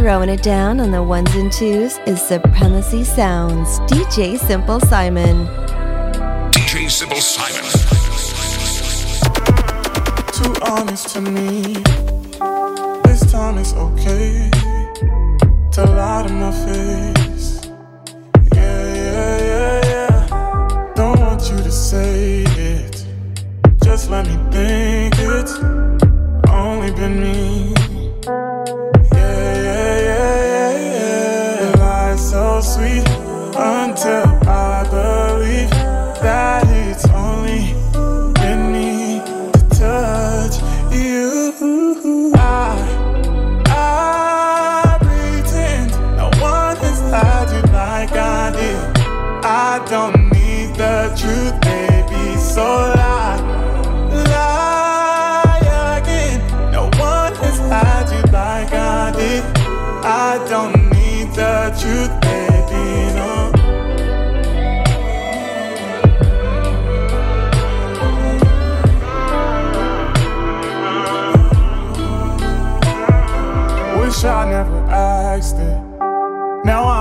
Throwing it down on the ones and twos is Supremacy Sounds. DJ Simple Simon. DJ Simple Simon. Too honest to me. This time it's okay to lie to my face. Yeah, yeah, yeah, yeah. Don't want you to say it. Just let me think it's only been me.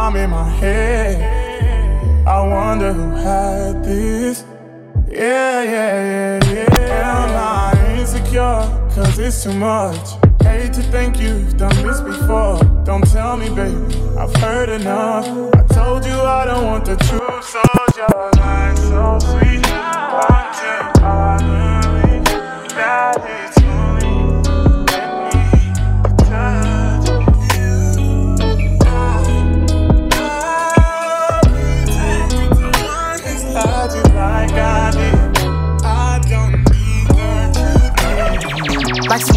I'm in my head. I wonder who had this. Yeah, yeah, yeah, yeah. Am I insecure? Cause it's too much. Hate to think you've done this before. Don't tell me, baby, I've heard enough. I told you I don't want the truth, so your line so sweet. Until I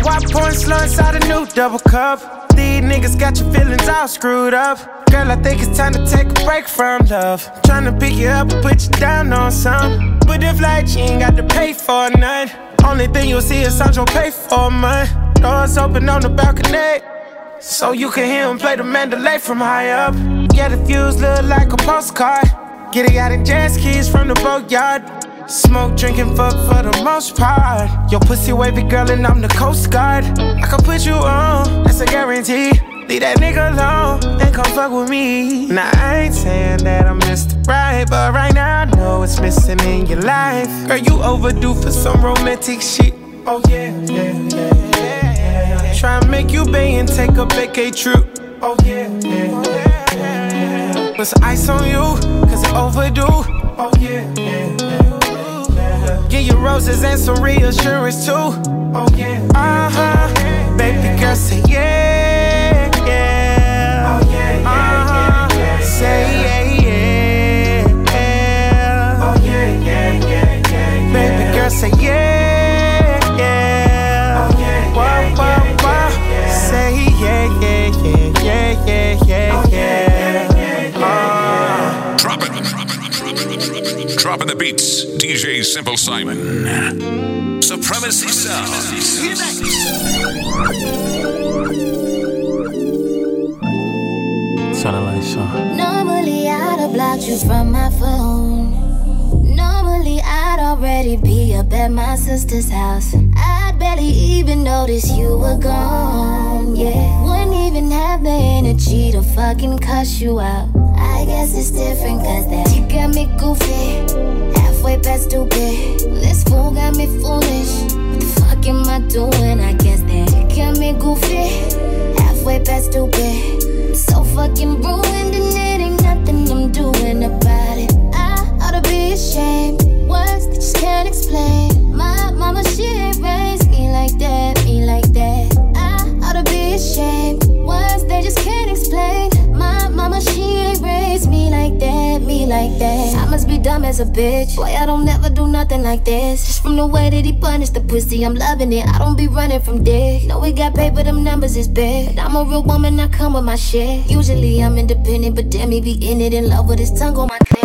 white point slow inside a new double cup. These niggas got your feelings all screwed up. Girl, I think it's time to take a break from love. Tryna pick you up and put you down on some. But if like you ain't got to pay for nothing. Only thing you'll see is Sancho pay for mine. Doors open on the balcony. So you can hear him play the Mandalay from high up. Yeah, the fuse look like a postcard. Get it out in jet skis from the boatyard. Smoke, drinking, fuck for the most part. Your pussy wavy girl, and I'm the coast guard. I can put you on, that's a guarantee. Leave that nigga alone and come fuck with me. Now I ain't saying that I'm Mr. Right, but right now I know it's missing in your life. Girl, you overdue for some romantic shit. Oh yeah, yeah, yeah, yeah. Try and make you pay and take a vacay trip. Oh yeah, yeah, yeah, yeah. Put some ice on you, cause it overdue. Oh yeah, yeah, yeah. Give you roses and some reassurance too. Oh yeah. Uh huh. Baby girl, say yeah, yeah. Oh yeah, yeah, yeah, yeah. Say yeah, yeah. Oh yeah, yeah, yeah, yeah. Baby girl, say yeah, Dropping the beats. DJ Simple Simon. Supremacy Satellite song. Normally I'd have blocked you from my phone. Normally I'd already be up at my sister's house. I'd barely even notice you were gone. Yeah, wouldn't even have the energy to fucking cuss you out. I guess it's different cause that you got me goofy. Halfway past stupid. This fool got me foolish. What the fuck am I doing? I guess that you got me goofy. Halfway past stupid. So fucking ruined and it ain't nothing I'm doing about it. I ought to be ashamed. Words that just can't explain. My mama, she ain't raised me like that, me like that. I ought to be ashamed. Words they just can't explain. My mama, she me like that. I must be dumb as a bitch. Boy, I don't never do nothing like this. Just from the way that he punished the pussy, I'm loving it. I don't be running from dick. Know we got paper, them numbers is big. But I'm a real woman, I come with my shit. Usually I'm independent, but damn, he be in it in love with his tongue on my clit.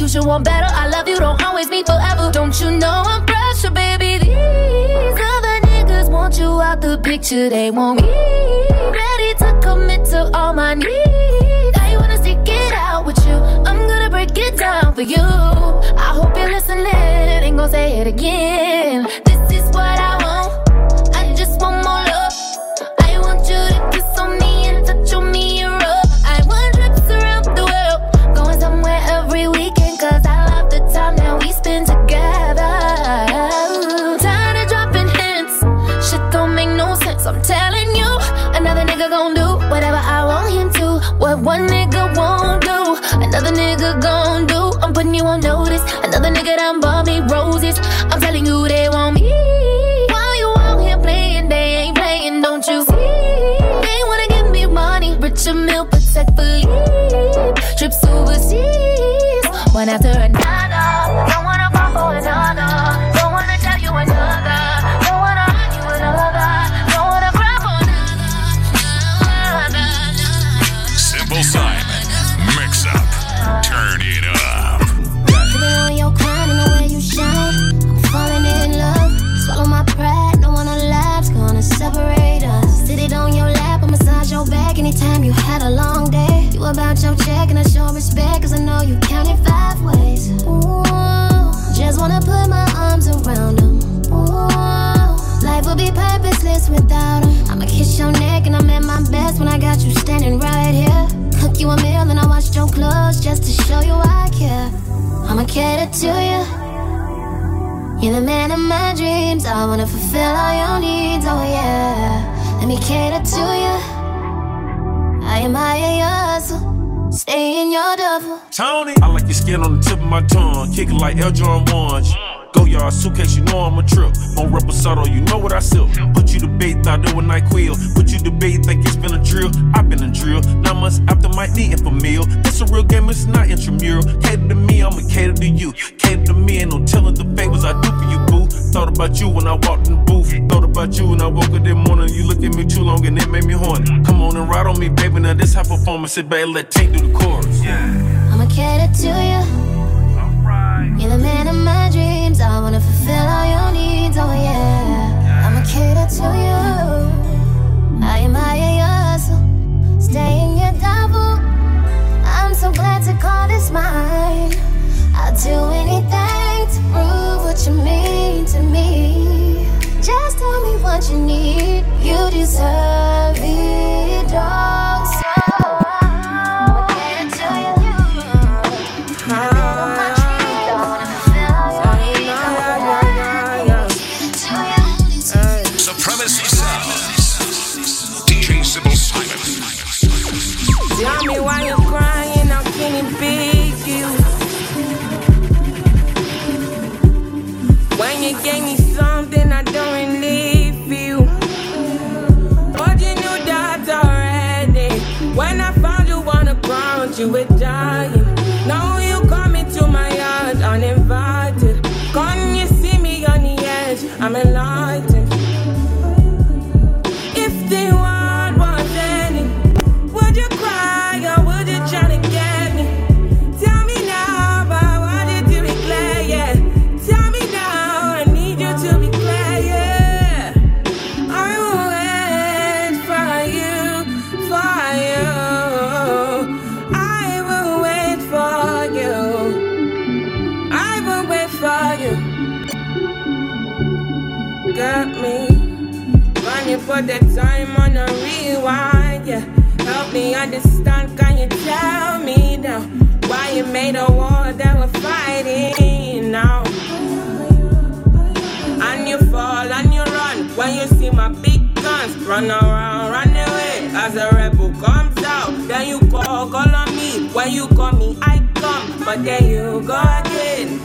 You should want better. I love you, don't always mean forever. Don't you know I'm pressure, baby? These other niggas want you out the picture. They want me ready to commit to all my needs. I wanna stick it out with you. I'm gonna break it down for you. I hope you're listening. Ain't gonna say it again. I wanna fulfill all your needs. Oh yeah. Let me cater to you. I admire your hustle. Stay in your double. Tony. I like your skin on the tip of my tongue, kicking like El Jordan ones. Goyard suitcase, you know I'm a trip. On Reposado, you know what I sip. Put you to bait, thought it was NyQuil. Put you debate, think it's been a drill. I've been a drill. Nine months after might need it for meal. It's a real game, it's not intramural. Cater to me, I'ma cater to you. Cater to me, ain't no telling the favors I do for you, boo. Thought about you when I walked in the booth. Thought about you when I woke up that morning. You looked at me too long and it made me horny. Come on and ride on me, baby. Now this high performance, sit back and let Tank do the chorus. I'ma cater to you. You're the man of my dreams. I wanna fulfill all your needs. Oh yeah. Cater to you. I admire your hustle. Stay in your double. I'm so glad to call this mine. I'll do anything to prove what you mean to me. Just tell me what you need. You deserve it all. You put the time on a rewind, yeah. Help me understand, can you tell me now why you made a war that we're fighting now? And you fall and you run when you see my big guns. Run around, run away as a rebel comes out. Then you call, call on me. When you call me, I come. But then you go again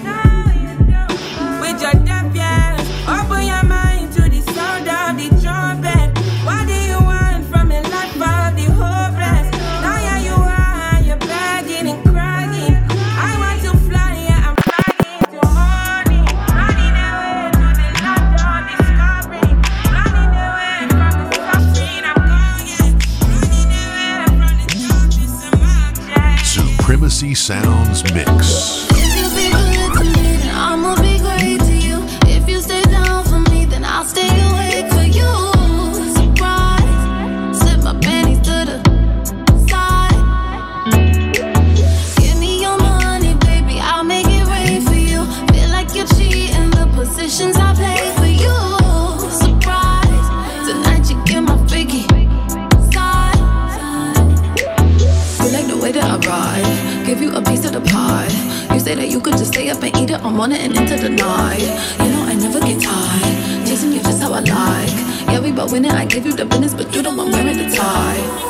mix. Morning and into the night. You know I never get tired, chasing you just how I like. Yeah, we both winning, I give you the business, but you the one wearing the tie.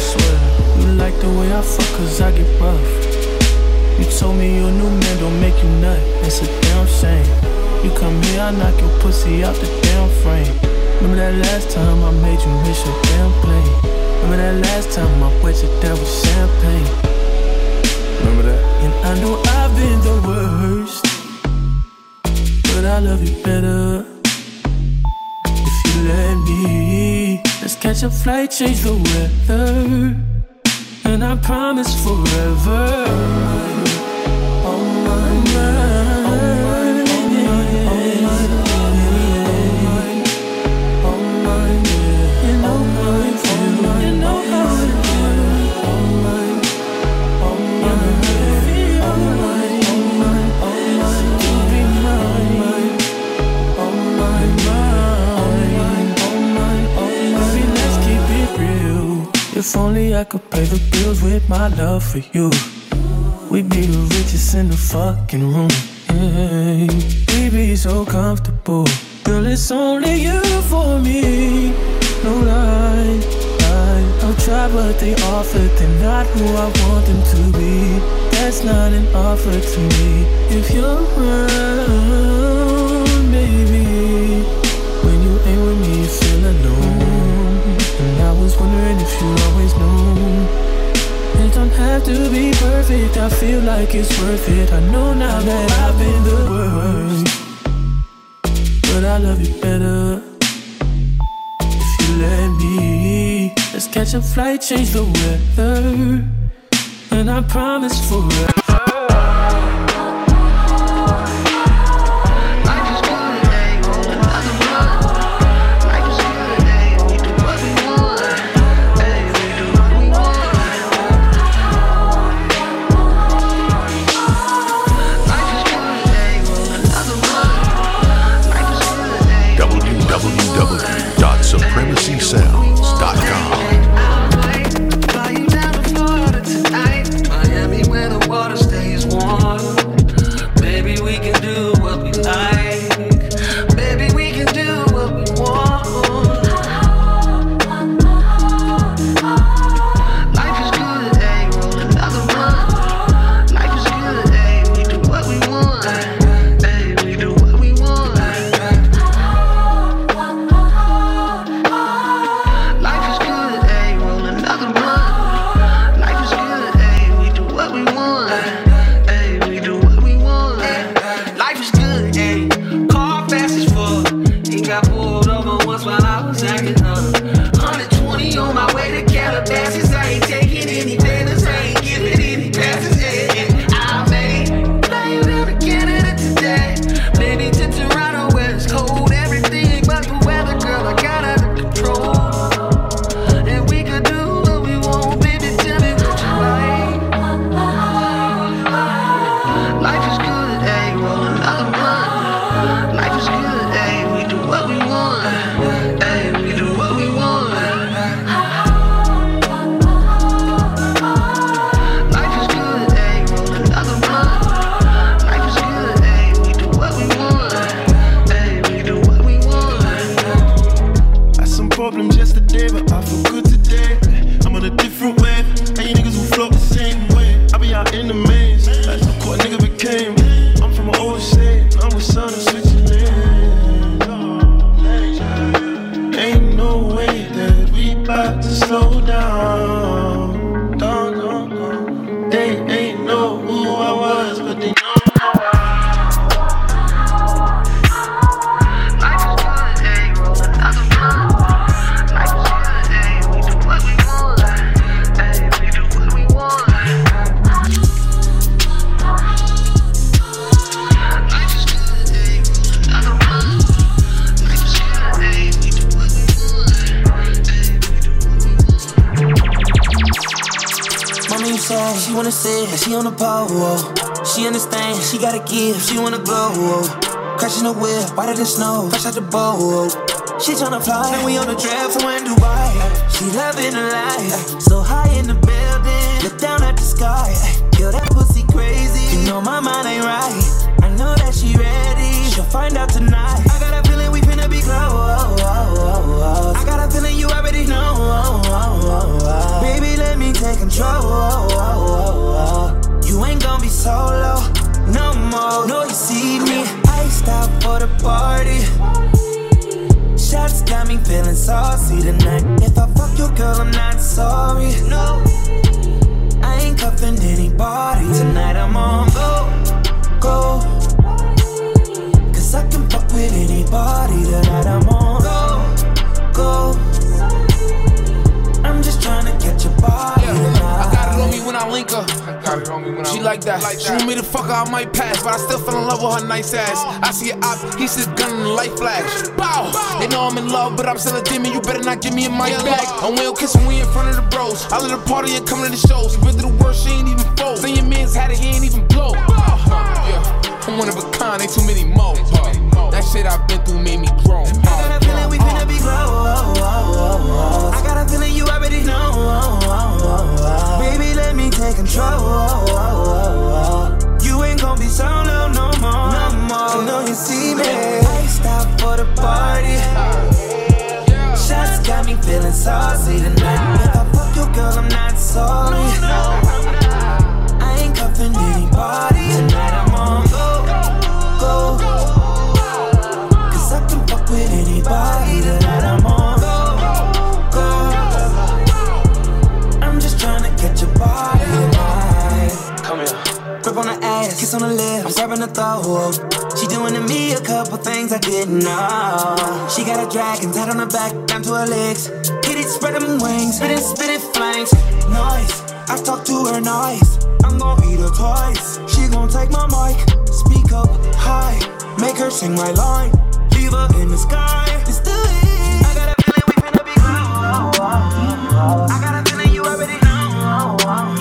I swear, you like the way I fuck, cause I get rough. You told me your new man don't make you nut. It's a damn shame. You come here, I knock your pussy out the damn frame. Remember that last time I made you miss your damn plane? Remember that last time I wet your down with champagne? Remember that? And I know I've been the worst, but I love you better if you let me. Let's catch a flight, change the weather, and I promise forever. Oh my oh If only I could pay the bills with my love for you. We'd be the richest in the fucking room. Yeah. We'd be so comfortable. Girl, it's only you for me. No lie, lie. I'll try, but they offer. They're not who I want them to be. That's not an offer to me. If you're around, baby. When you ain't with me, you feel alone. And I was wondering if you have to be perfect. I feel like it's worth it. I know now that I've been the worst. But I love you better if you let me. Let's catch a flight, change the weather. And I promise forever. Boat. She tryna fly, and we on the trail She like that. She want me to fuck her, I might pass, but I still fell in love with her nice ass. I see a op, he says gun in the light flash. Bow! They know I'm in love, but I'm still a demon. You better not give me a mic back. And we don't kiss when we in front of the bros. I let her party and come to the shows. She Been through the worst, she ain't even fold. Then your man's had it, he ain't even blow. Yeah, I'm one of a kind, ain't too many more. That shit I've been through made me grow. I got a feeling we finna be close. Oh, oh, oh, I got a feeling you already know. Baby, let me take control. You ain't gon' be solo no more. No more. I know you see me. I stop for the party. Shots got me feeling saucy tonight. If I fuck your girl, I'm not sorry. I ain't cuffing anybody kiss on the lips. I'm grabbing the throat. She doing to me a couple things I didn't know. She got a dragon tied on her back, down to her legs. Hit it, spread them wings, spit it, spit it, flames. Nice, I talk to her nice. I'm gon' eat her twice. She gon' take my mic, speak up high, make her sing my line. Leave her in the sky. It's the. I got a feeling we finna be. I got a feeling you already know,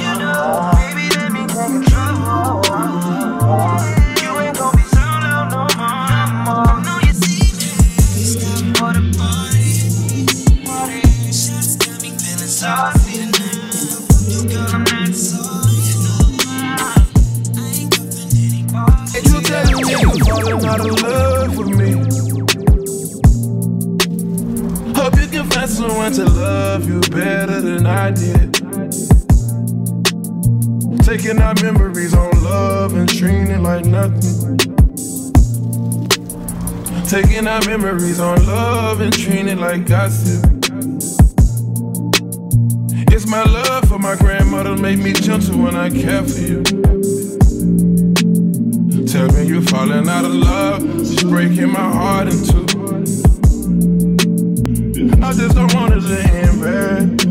Taking our memories on love and treating it like gossip. It's my love for my grandmother make me gentle when I care for you. Tell me you're falling out of love, it's breaking my heart in two. I just don't want it to end bad.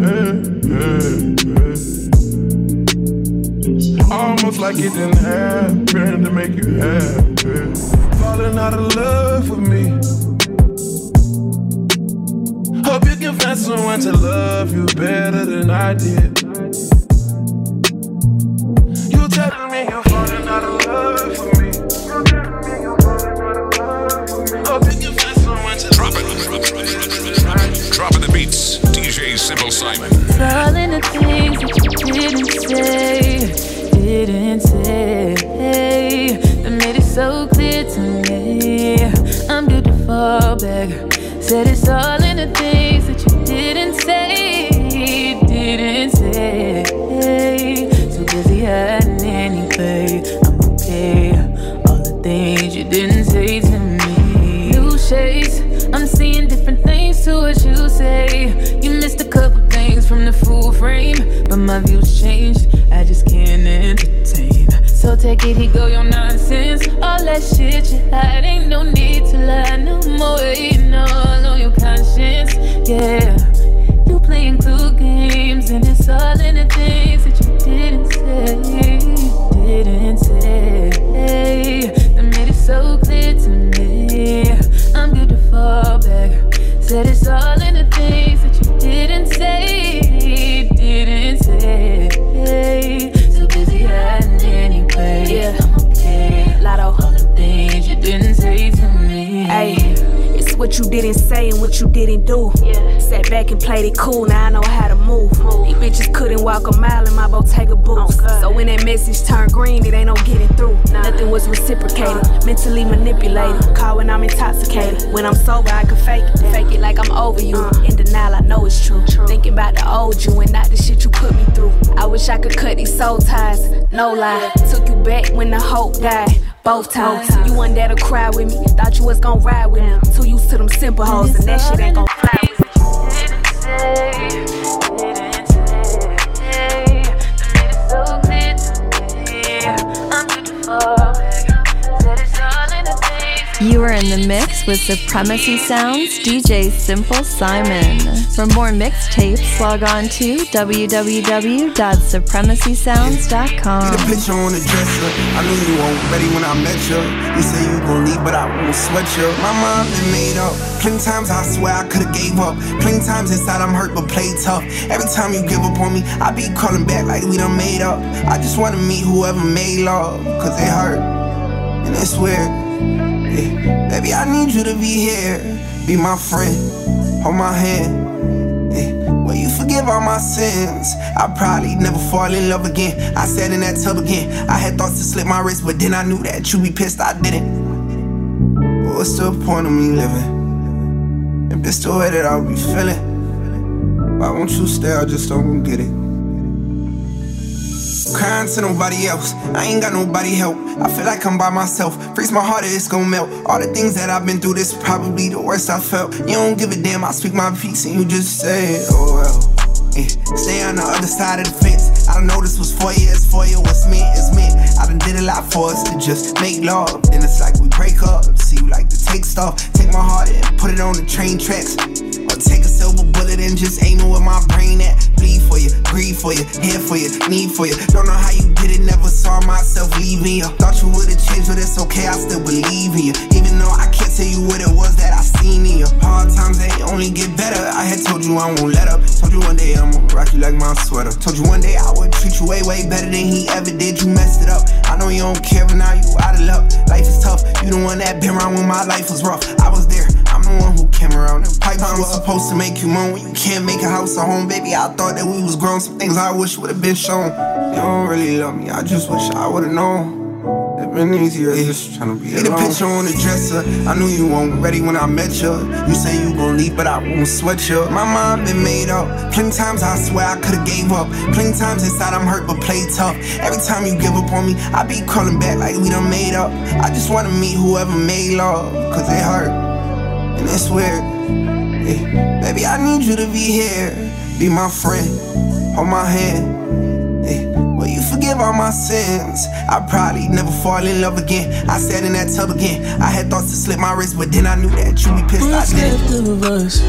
Almost like it didn't happen to make you happy. Falling out of love with me. Hope you can find someone to love you better than I did. Said it's all in the things that you didn't say, didn't say. Too busy hiding anyway. I'm okay. All the things you didn't say to me. New shades. I'm seeing different things to what you say. You missed a couple things from the full frame, but my views changed. I just can't entertain. So take it, he go your nonsense. All that shit you hide, ain't no need to lie no more. Yeah. You playing clue games, and it's all in the things that you didn't say, didn't say. That made it so clear to me. I'm good to fall back. Said it's all didn't say and what you didn't do. Yeah. Sat back and played it cool, now I know how to move. These bitches couldn't walk a mile in my Bottega boots. Oh, so when that message turned green, it ain't no getting through. Nothing was reciprocated, mentally manipulated. Call when I'm intoxicated. When I'm sober, I can fake it. Fake it like I'm over you. In denial, I know it's true. Thinking about the old you and not the shit you put me through. I wish I could cut these soul ties, no lie. Took you back when the hope died. Both times, you one there to cry with me. Thought you was gon' ride with me. Too used to them simple hoes, and that shit ain't gon' fly. You are in the mix with Supremacy Sounds DJ Simple Simon. For more mixtapes, log on to www.supremacysounds.com. The picture on the dresser. I knew you weren't ready when I met you. You say you gon' leave, but I won't sweat you. My mind been made up. Plenty times I swear I could've gave up. Plenty times inside I'm hurt, but play tough. Every time you give up on me, I be calling back like we done made up. I just wanna meet whoever made love, cause it hurt. And it's weird. Yeah. Baby, I need you to be here. Be my friend. Hold my hand. Will you forgive all my sins? I probably never fall in love again. I sat in that tub again. I had thoughts to slip my wrist, but then I knew that you be pissed I didn't. But what's the point of me living? If it's the way that I'll be feeling, why won't you stay? I just don't get it. Crying to nobody else. I ain't got nobody help. I feel like I'm by myself. Freeze my heart, it's gon' melt. All the things that I've been through, this probably the worst I felt. You don't give a damn, I speak my piece and you just say, oh well. Yeah. Stay on the other side of the fence. I don't know this was for you, it's for you, what's meant is meant. I done did a lot for us to just make love. Then it's like we break up. See you like to take stuff. Take my heart and put it on the train tracks. Bullet and just aim it with my brain at. Bleed for you, breathe for you, here for you, need for you. Don't know how you did it, never saw myself leaving you. Thought you would've changed, but it's okay, I still believe in you. Even though I can't tell you what it was that I seen in you. Hard times, they only get better. I had told you I won't let up. Told you one day I'ma rock you like my sweater. Told you one day I would treat you way, way better than he ever did. You messed it up. I know you don't care, but now you out of luck. Life is tough. You the one that been around when my life was rough. I was there. I'm the one who came around and pipes was supposed to make you moan when you can't make a house a home, baby. I thought that we was grown. Some things I wish would have been shown. You don't really love me. I just wish I would've known. It been easier just trying to be alone. the picture on the dresser. I knew you weren't ready when I met you. You say you gon' leave, but I won't sweat you. My mind been made up. Plenty times I swear I could've gave up. Plenty times inside I'm hurt, but play tough. Every time you give up on me, I be calling back like we done made up. I just wanna meet whoever made love, cause it hurt. And it's weird. Yeah. Baby, I need you to be here. Be my friend. Hold my hand. Yeah. Will you forgive all my sins? I probably never fall in love again. I sat in that tub again. I had thoughts to slip my wrist, but then I knew that you'd be pissed What's I didn't. left of us?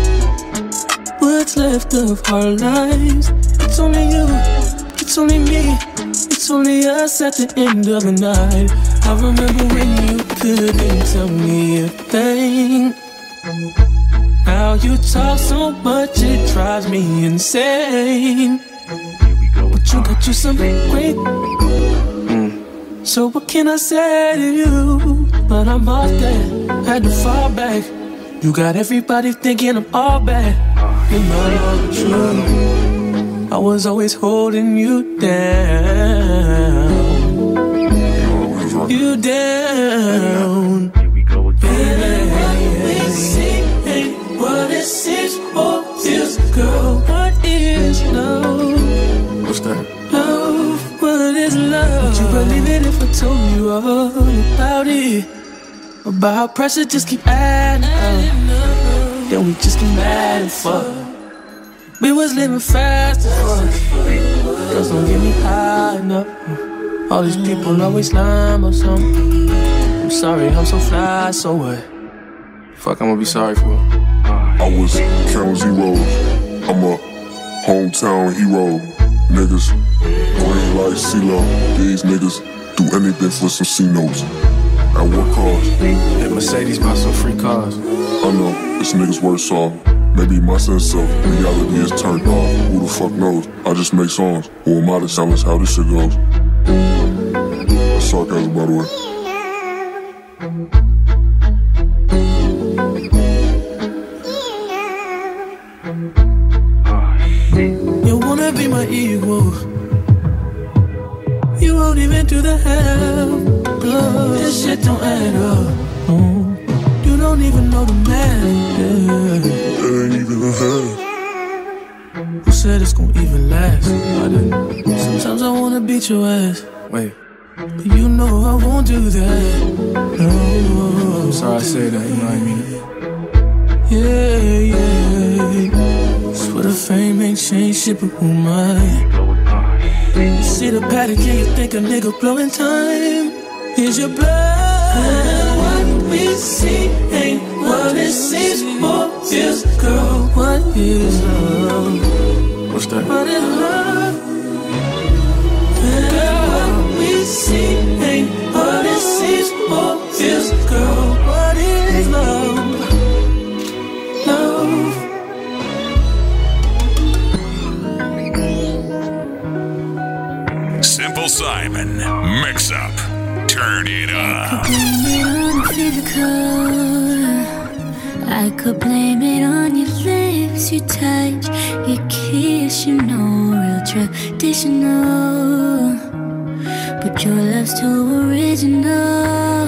What's left of our lives? It's only you, it's only me, it's it's only us at the end of the night. I remember when you couldn't tell me a thing. Now you talk so much, it drives me insane. But you got you some great. So what can I say to you? But I'm off that, had to fall back. You got everybody thinking I'm all bad. You know the truth. I was always holding you down. You down. Believe it if I told you all about it? About how pressure just keep adding up. Then we just get mad and fuck. We was living fast as fuck. Girls don't get me high enough. All these people always lying about something. I'm sorry, I'm so fly, so what? Fuck, I'm gonna be sorry for. I was counting zeros. I'm a hometown hero. Niggas, green like CeeLo. These niggas do anything for some C notes. At what cost? That Mercedes buy some free cars. I know, this nigga's worse off. Maybe my sense of reality is turned off. Who the fuck knows? I just make songs. Who am I to challenge how this shit goes? That's sarcasm, by the way. Won't even do the half. Oh, this shit don't add up. Oh, you don't even know the math. Yeah. It ain't even a half. Who said it's gonna even last? I didn't. Sometimes I wanna beat your ass. Wait, But you know I won't do that. No. I'm sorry I said that, you know what I mean? Yeah, yeah. Swear the fame ain't changed shit, but who mine? You see the Patek, and you think a nigga blowing time? Here's your blood. What we see ain't what it seems or feels, girl. What is love? What's that? What is love? Girl, what we see ain't what it seems or feels, girl. What Simon. Mix up. Turn it up. I could blame it on your lips, your touch, your kiss, you know, real traditional. But your love's too original.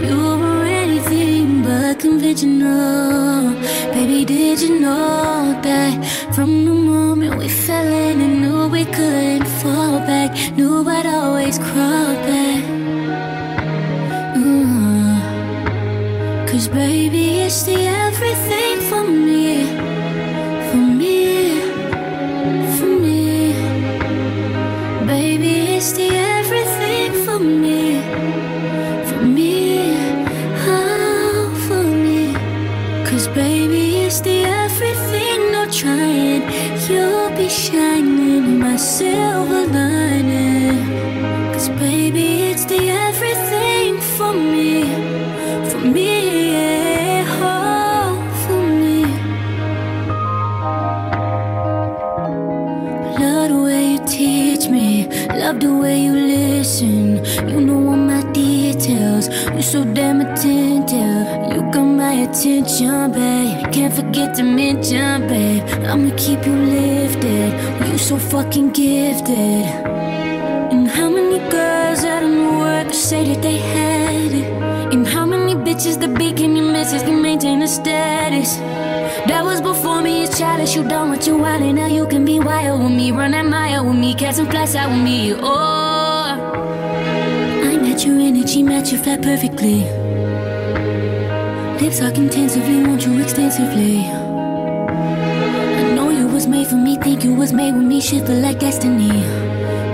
You were anything but conventional. Baby, did you know that from the moment we fell in and knew we back, knew I'd always crawl back. Mm. Cause baby, it's the attention, babe. Can't forget to mention, babe. I'ma keep you lifted. You so fucking gifted. And how many girls out in the world could say that they had it? And how many bitches that begin your message can maintain a status? That was before me, it's childish. You done what you wanted, now you can be wild with me. Run that mile with me, catch some flights out with me. Oh, I met your energy, match your flat perfectly. Talk intensively, want you extensively. I know you was made for me, think you was made with me, shit feel like destiny.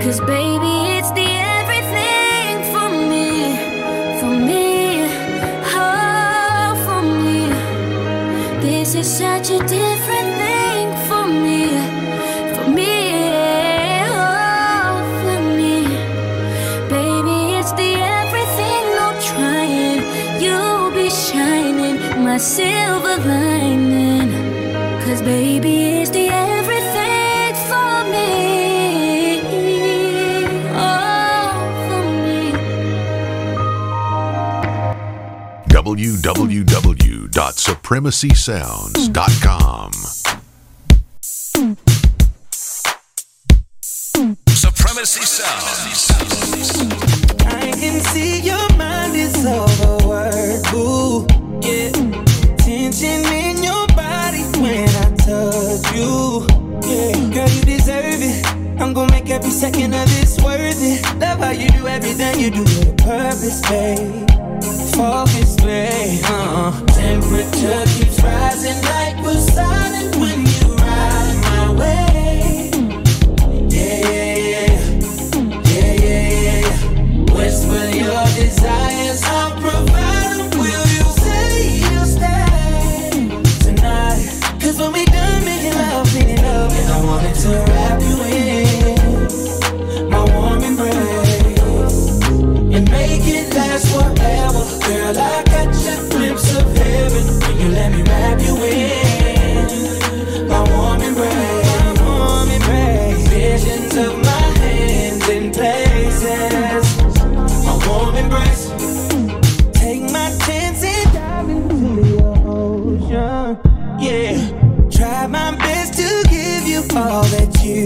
Cause baby, it's the everything for me, for me, oh, for me. This is such a different www.supremacysounds.com.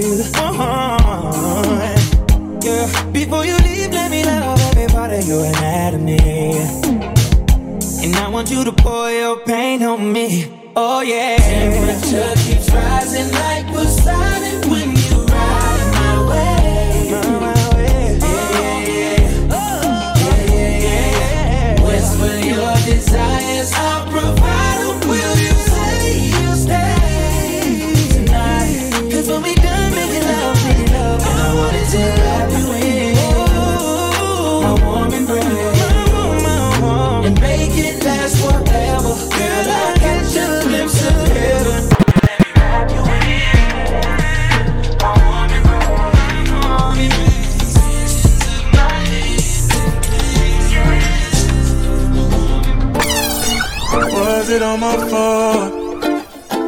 want. Yeah, before you leave, let me love every part of your anatomy. And I want you to pour your pain on me. Oh yeah.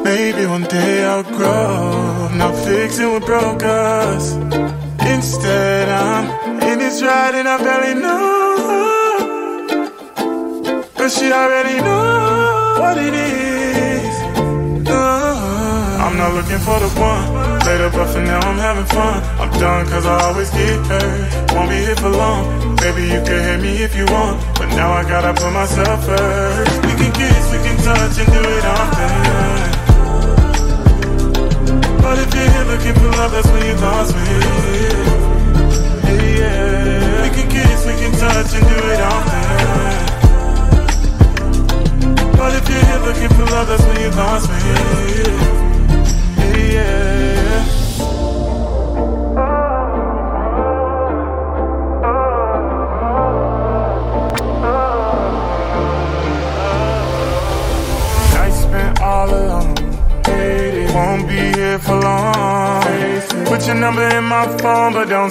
Maybe one day I'll grow. Not fixing what broke us. Instead, I'm in this ride and I barely know. But she already knows what it is. Uh, I'm not looking for the one. Later, but for now I'm having fun. I'm done cause I always get hurt. Won't be here for long. Baby, you can hit me if you want. But now I gotta put myself first. We can kiss, we can touch and do it often. But if you're here looking for love, that's when you lost me. Yeah. We can kiss, we can touch and do it often. But if you're here looking for love, that's when you lost me.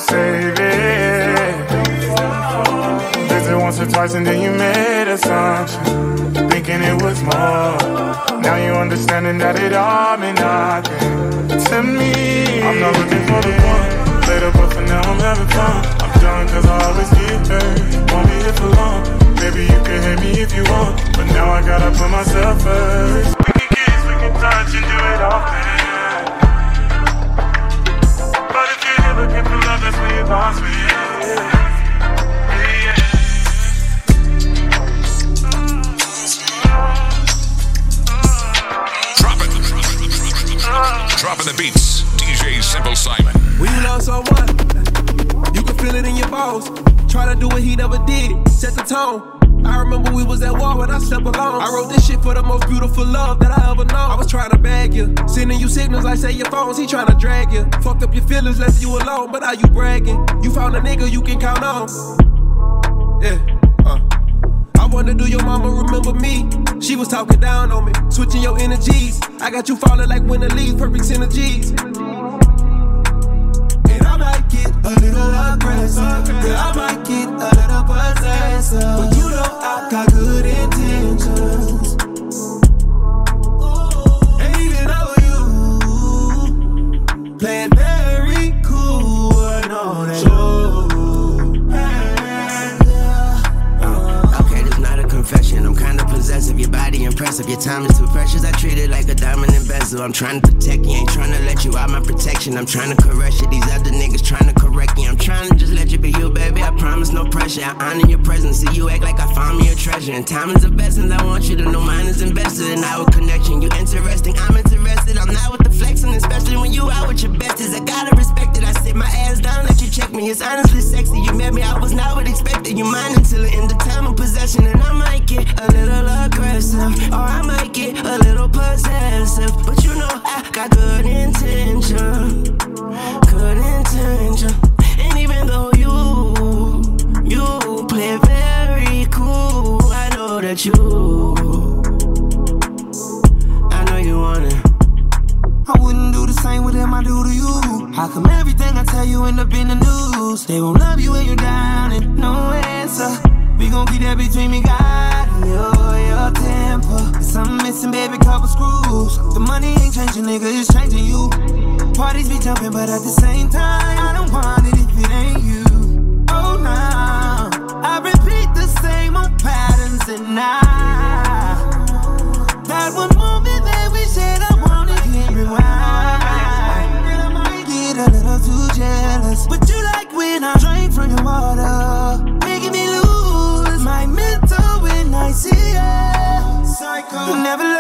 Save it. Visit once or twice and then you made assumption, thinking it was more. Now you understanding that it all meant nothing to me. I'm not looking for the one later, but for now I'm having fun. I'm done cause I always get hurt. Won't be here for long. Maybe you can hate me if you want, but now I gotta put myself first. Love, that's you lost me. Yeah, yeah. Dropping. Dropping the beats. DJ Simple Simon. When you love someone, you can feel it in your bones. Try to do what he never did, set the tone. I remember we was at war when I slept alone. I wrote this shit for the most beautiful love that I ever known. I was trying to bag you, sending you signals like say your phones. He trying to drag you, fuck up your feelings, left you alone. But are you bragging? You found a nigga you can count on. Yeah, uh. I wonder, do your mama remember me? She was talking down on me, switching your energies. I got you falling like winter leaves, perfect synergies. And I might get a little aggressive. Yeah, I might get a little possessive. Got good intentions. Expensive. Your time is too precious. I treat it like a diamond in bezel. I'm trying to protect you, ain't trying to let you out my protection. I'm trying to correct you. These other niggas trying to correct you. I'm trying to just let you be you, baby. I promise no pressure. I honor your presence. See you act like I found me a treasure. And time is of essence. I want you to know mine is invested in our connection. You interesting, I'm interested. I'm not with the flexing, especially when you out with your besties. I gotta respect it. I sit my ass down, let you check me. It's honestly sexy. You met me, I was not what expected. You mine until the end of time of possession, and I might get a little aggressive, or I might get a little possessive. But you know I got good intention, good intention. How come everything I tell you end up in the news? They won't love you when you're down and no answer. We gon' keep that between me, God, and your, your temper. There's something missing, baby, couple screws. The money ain't changing, nigga, it's changing you. Parties be jumping, but at the same time, I don't want it if it ain't you. Oh, now I repeat the same old patterns, and I that one moment that we shared, I wanna rewind. Get a little too jealous, but you like when I drink from your water, making me lose my mental when I see you. Psycho, never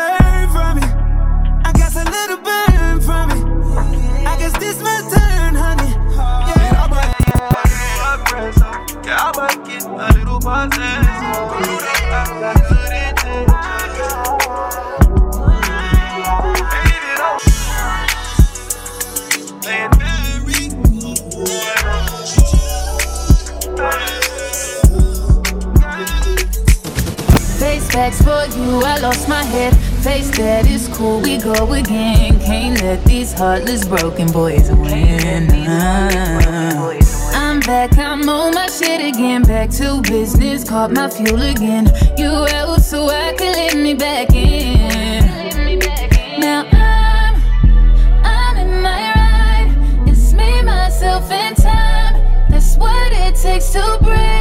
cool, we go again. Can't let these heartless broken boys win. I'm back, I'm on my shit again. Back to business, caught my fuel again. You out so I can let me back in. Now I'm, I'm in my ride. It's me, myself, and time. That's what it takes to break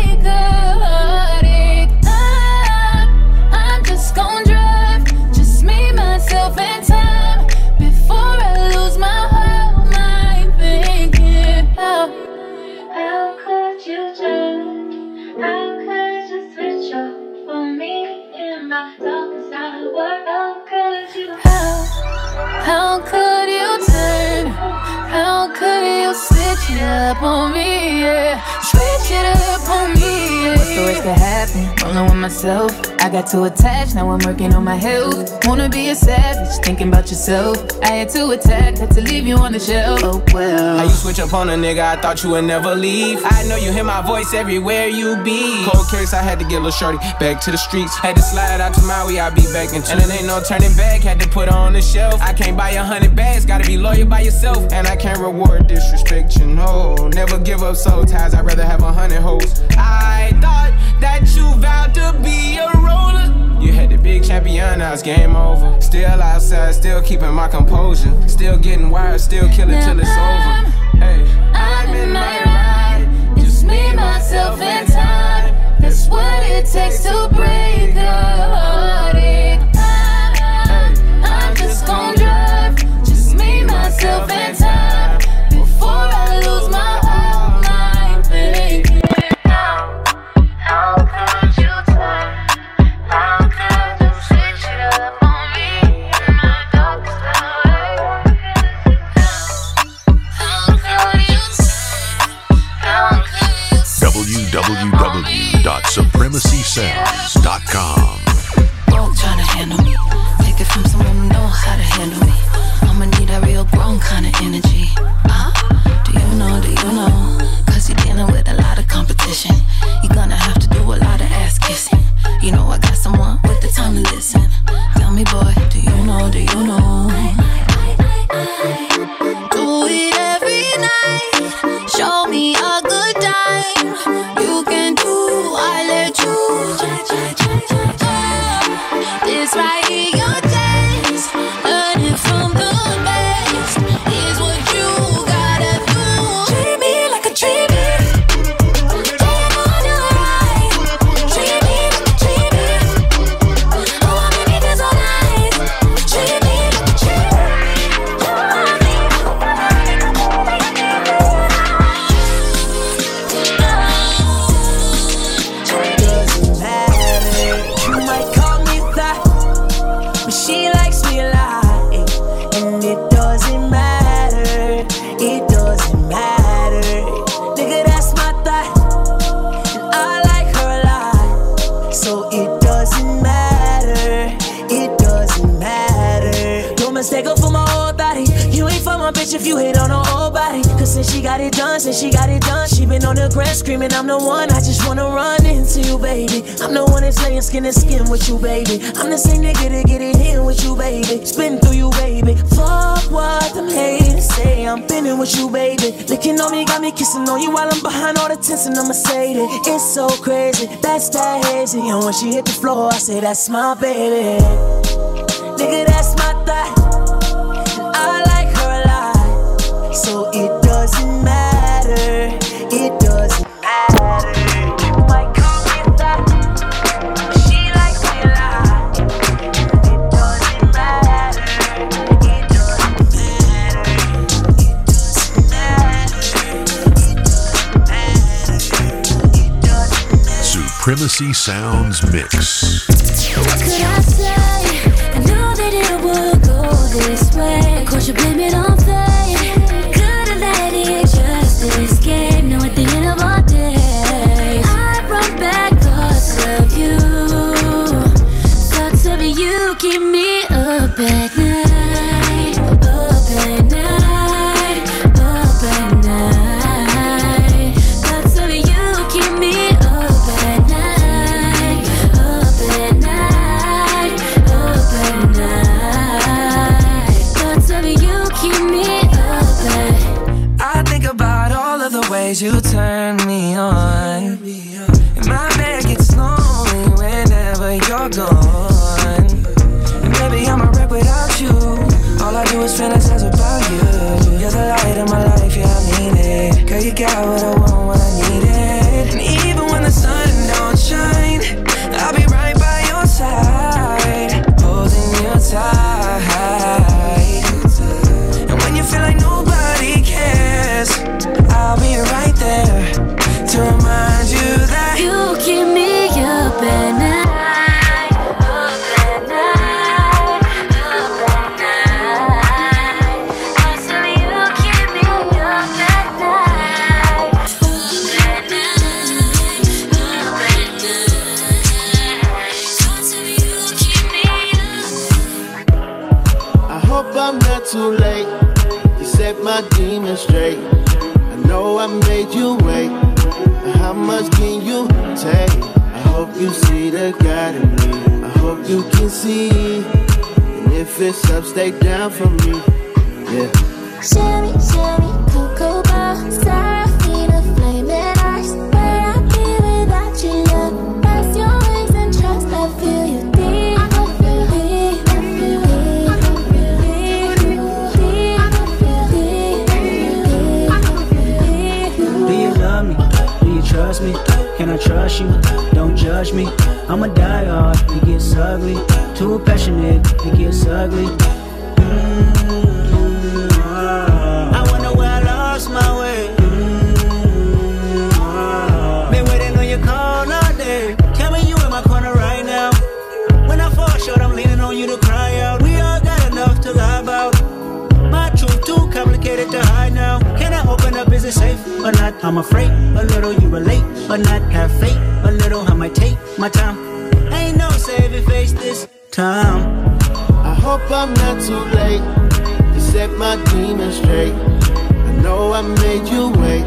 myself. I got too attached, now I'm working on my health. Wanna be a savage, thinking about yourself. I had to attack, had to leave you on the shelf. Oh well. How you switch up on a nigga, I thought you would never leave. I know you hear my voice everywhere you be. Cold case, I had to get little shorty back to the streets. Had to slide out to Maui, I be back in two. And it ain't no turning back, had to put her on the shelf. I can't buy a hundred bags, gotta be loyal by yourself. And I can't reward disrespect, you know. Never give up soul ties, I'd rather have a hundred hoes. I thought that you vowed to be a roller. You had the big champion, now it's game over. Still outside, still keeping my composure. Still getting wired, still killing till it's over. Hey, I'm in my ride. Just me, myself, and time. That's what it takes to break a she got it done. She been on the grass screaming, I'm the one. I just wanna run into you, baby. I'm the one that's laying skin to skin with you, baby. I'm the same nigga to get it in with you, baby. Spin through you, baby. Fuck what them haters say. I'm bending with you, baby. Licking on me, got me kissing on you while I'm behind all the tents in say Mercedes. It's so crazy, that's that hazy. And when she hit the floor, I say that's my baby. Supremacy Sounds Mix. What could I say? I knew that it go this way. Of course, you blame it on. Ways you turn me ugly. Too passionate, it gets ugly. Mm, ah. I wonder where I lost my way. Mm, ah. Been waiting on your call all day. Tell me you in my corner right now. When I fall short, I'm leaning on you to cry out. We all got enough to. My truth too complicated to hide now. Can I open up? Is it safe or not? I'm afraid a little you relate or not. Have faith a little. I might take my time. Ain't no saving face this time. I hope I'm not too late to set my demons straight. I know I made you wait,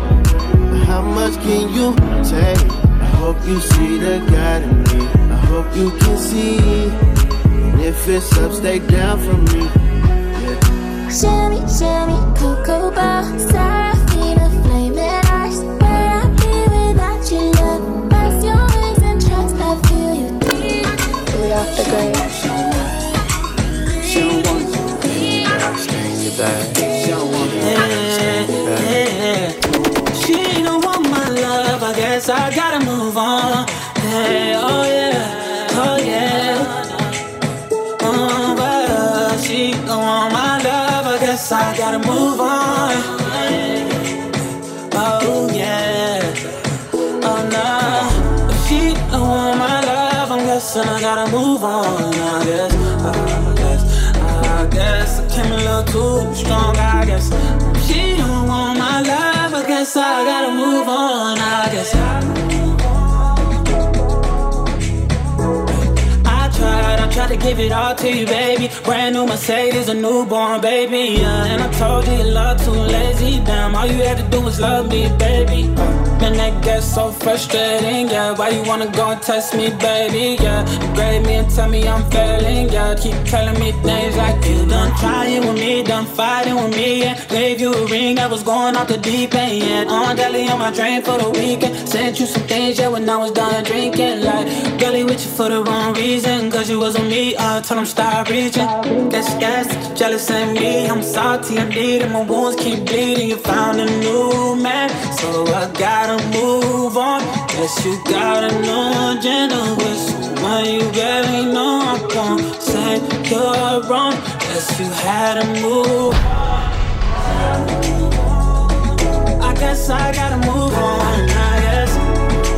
but how much can you take? I hope you see the God in me. I hope you can see. And if it's up, stay down for me. Yeah. Shimmy, shimmy, cocoa bar, Seraphina, off the. She don't want. She don't want. She don't want my love. I guess I gotta move on. Hey, oh yeah, oh yeah. Oh, but she don't want my love. I guess I gotta move on. Gotta move on. I guess, I guess, I guess I came a little too strong. I guess she don't want my love. I guess I gotta move on. I guess I. Try to give it all to you, baby. Brand new Mercedes, a newborn baby. Yeah, and I told you your love too lazy. Damn, all you had to do was love me, baby. Man, that gets so frustrating, yeah. Why you wanna go and test me, baby? Yeah, degrade me and tell me I'm failing, yeah. Keep telling me things like you done trying with me, done fighting with me, yeah. Gave you a ring that was going off the deep end, yeah. On daily on my drain for the weekend. Sent you some things, yeah, when I was done drinking. Like, girlie with you for the wrong reason, cause you wasn't me. I told him stop reaching. Guess, guess, jealous of me. I'm salty, I need it. My wounds keep bleeding. You found a new man, so I gotta move on. Guess you got a new agenda with someone you barely know. I can't say you're wrong. Guess you had to move. I guess I gotta move on. I guess.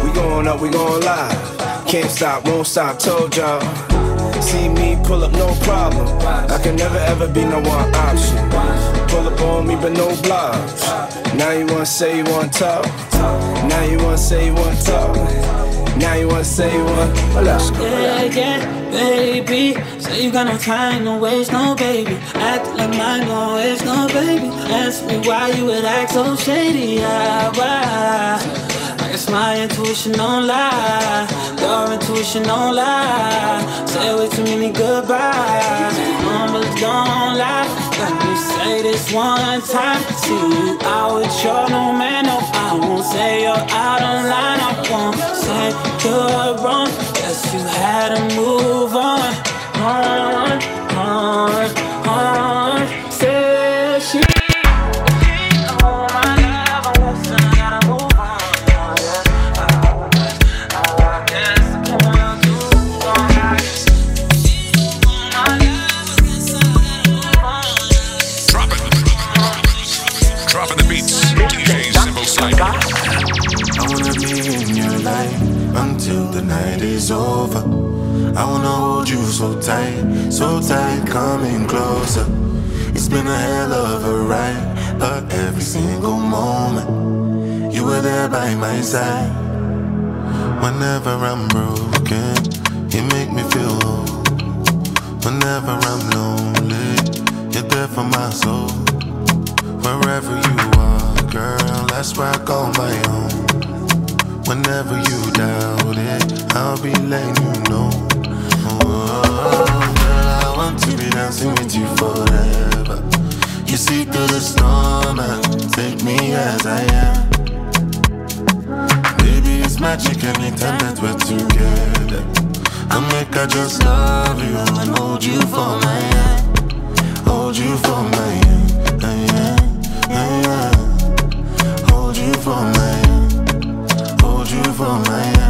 We going up, we going live. Can't stop, won't stop, told y'all. See me pull up, no problem. I can never ever be no one option. Pull up on me, but no blocks. Now you wanna say you wanna talk. Now you wanna say you wanna talk. Now you wanna say you let's go. Yeah, yeah, baby. Say you got no time, no waste, no baby. Act like mine, no waste, no baby. Ask me why you would act so shady. Yeah, why? I guess my intuition don't lie. Your intuition don't lie. Say way too many goodbyes. Numbers don't lie. Let me say this one time. See you out with your no man. No, I won't say you're out of line. I won't say you're wrong. Guess you had to move. On, on, by my side. Whenever I'm broken, you make me feel whole. Whenever I'm lonely, you're there for my soul. Wherever you are, girl, that's where I call my own. Whenever you doubt it, I'll be letting you know. Oh, girl, I want to be dancing with you forever. You see through the storm and take me as I am. Magic anytime that we're together. I make I just love you and hold you for my hand. Hold you for my hand. yeah, uh, yeah. Hold you for my hand. Hold you for my hand.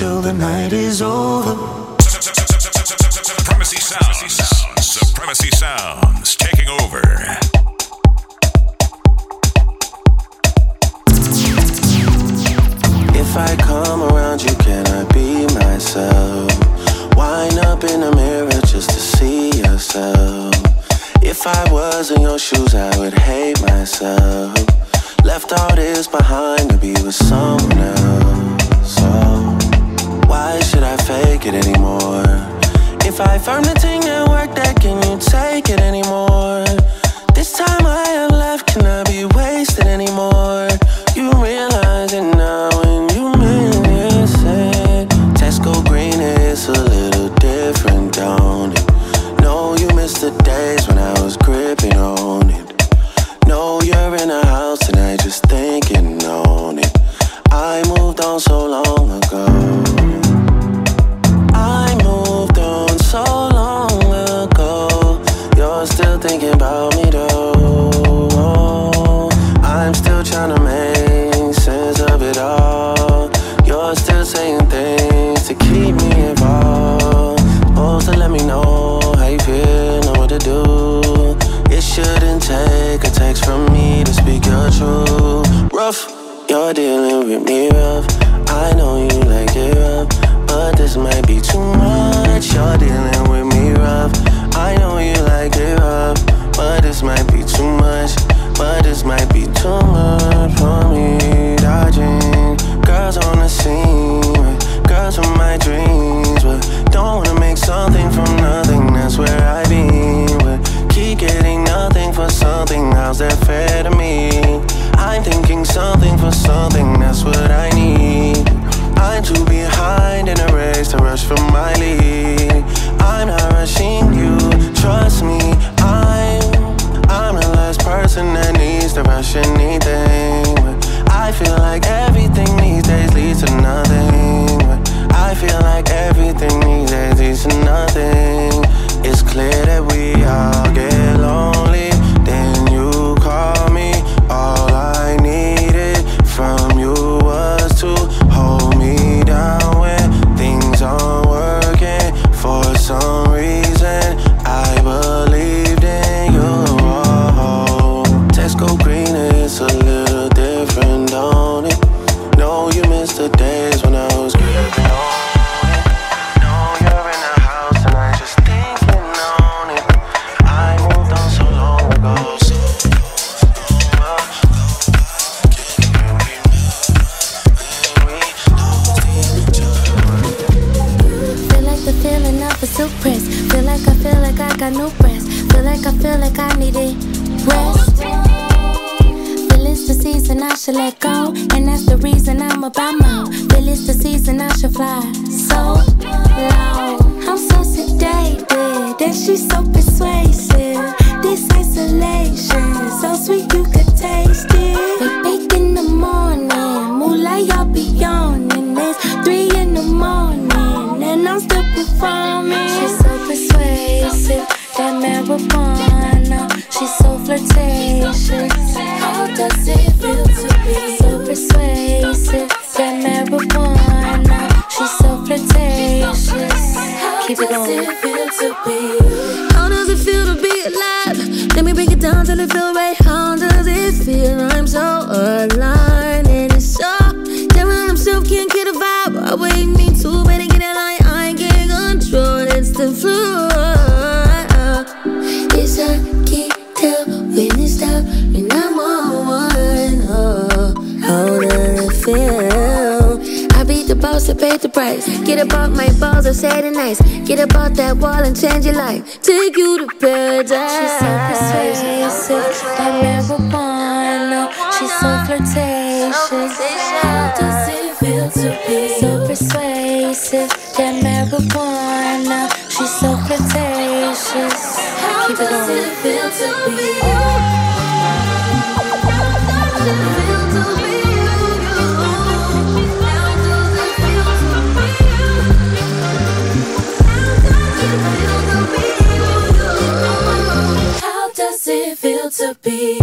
Until the night to pay the price. Get about my balls of Saturday nights. Get about that wall and change your life. Take you to paradise. She's so persuasive, like marijuana. She's so flirtatious. How does it feel to be so persuasive? That marijuana. She's so flirtatious. How does it feel to be? to be.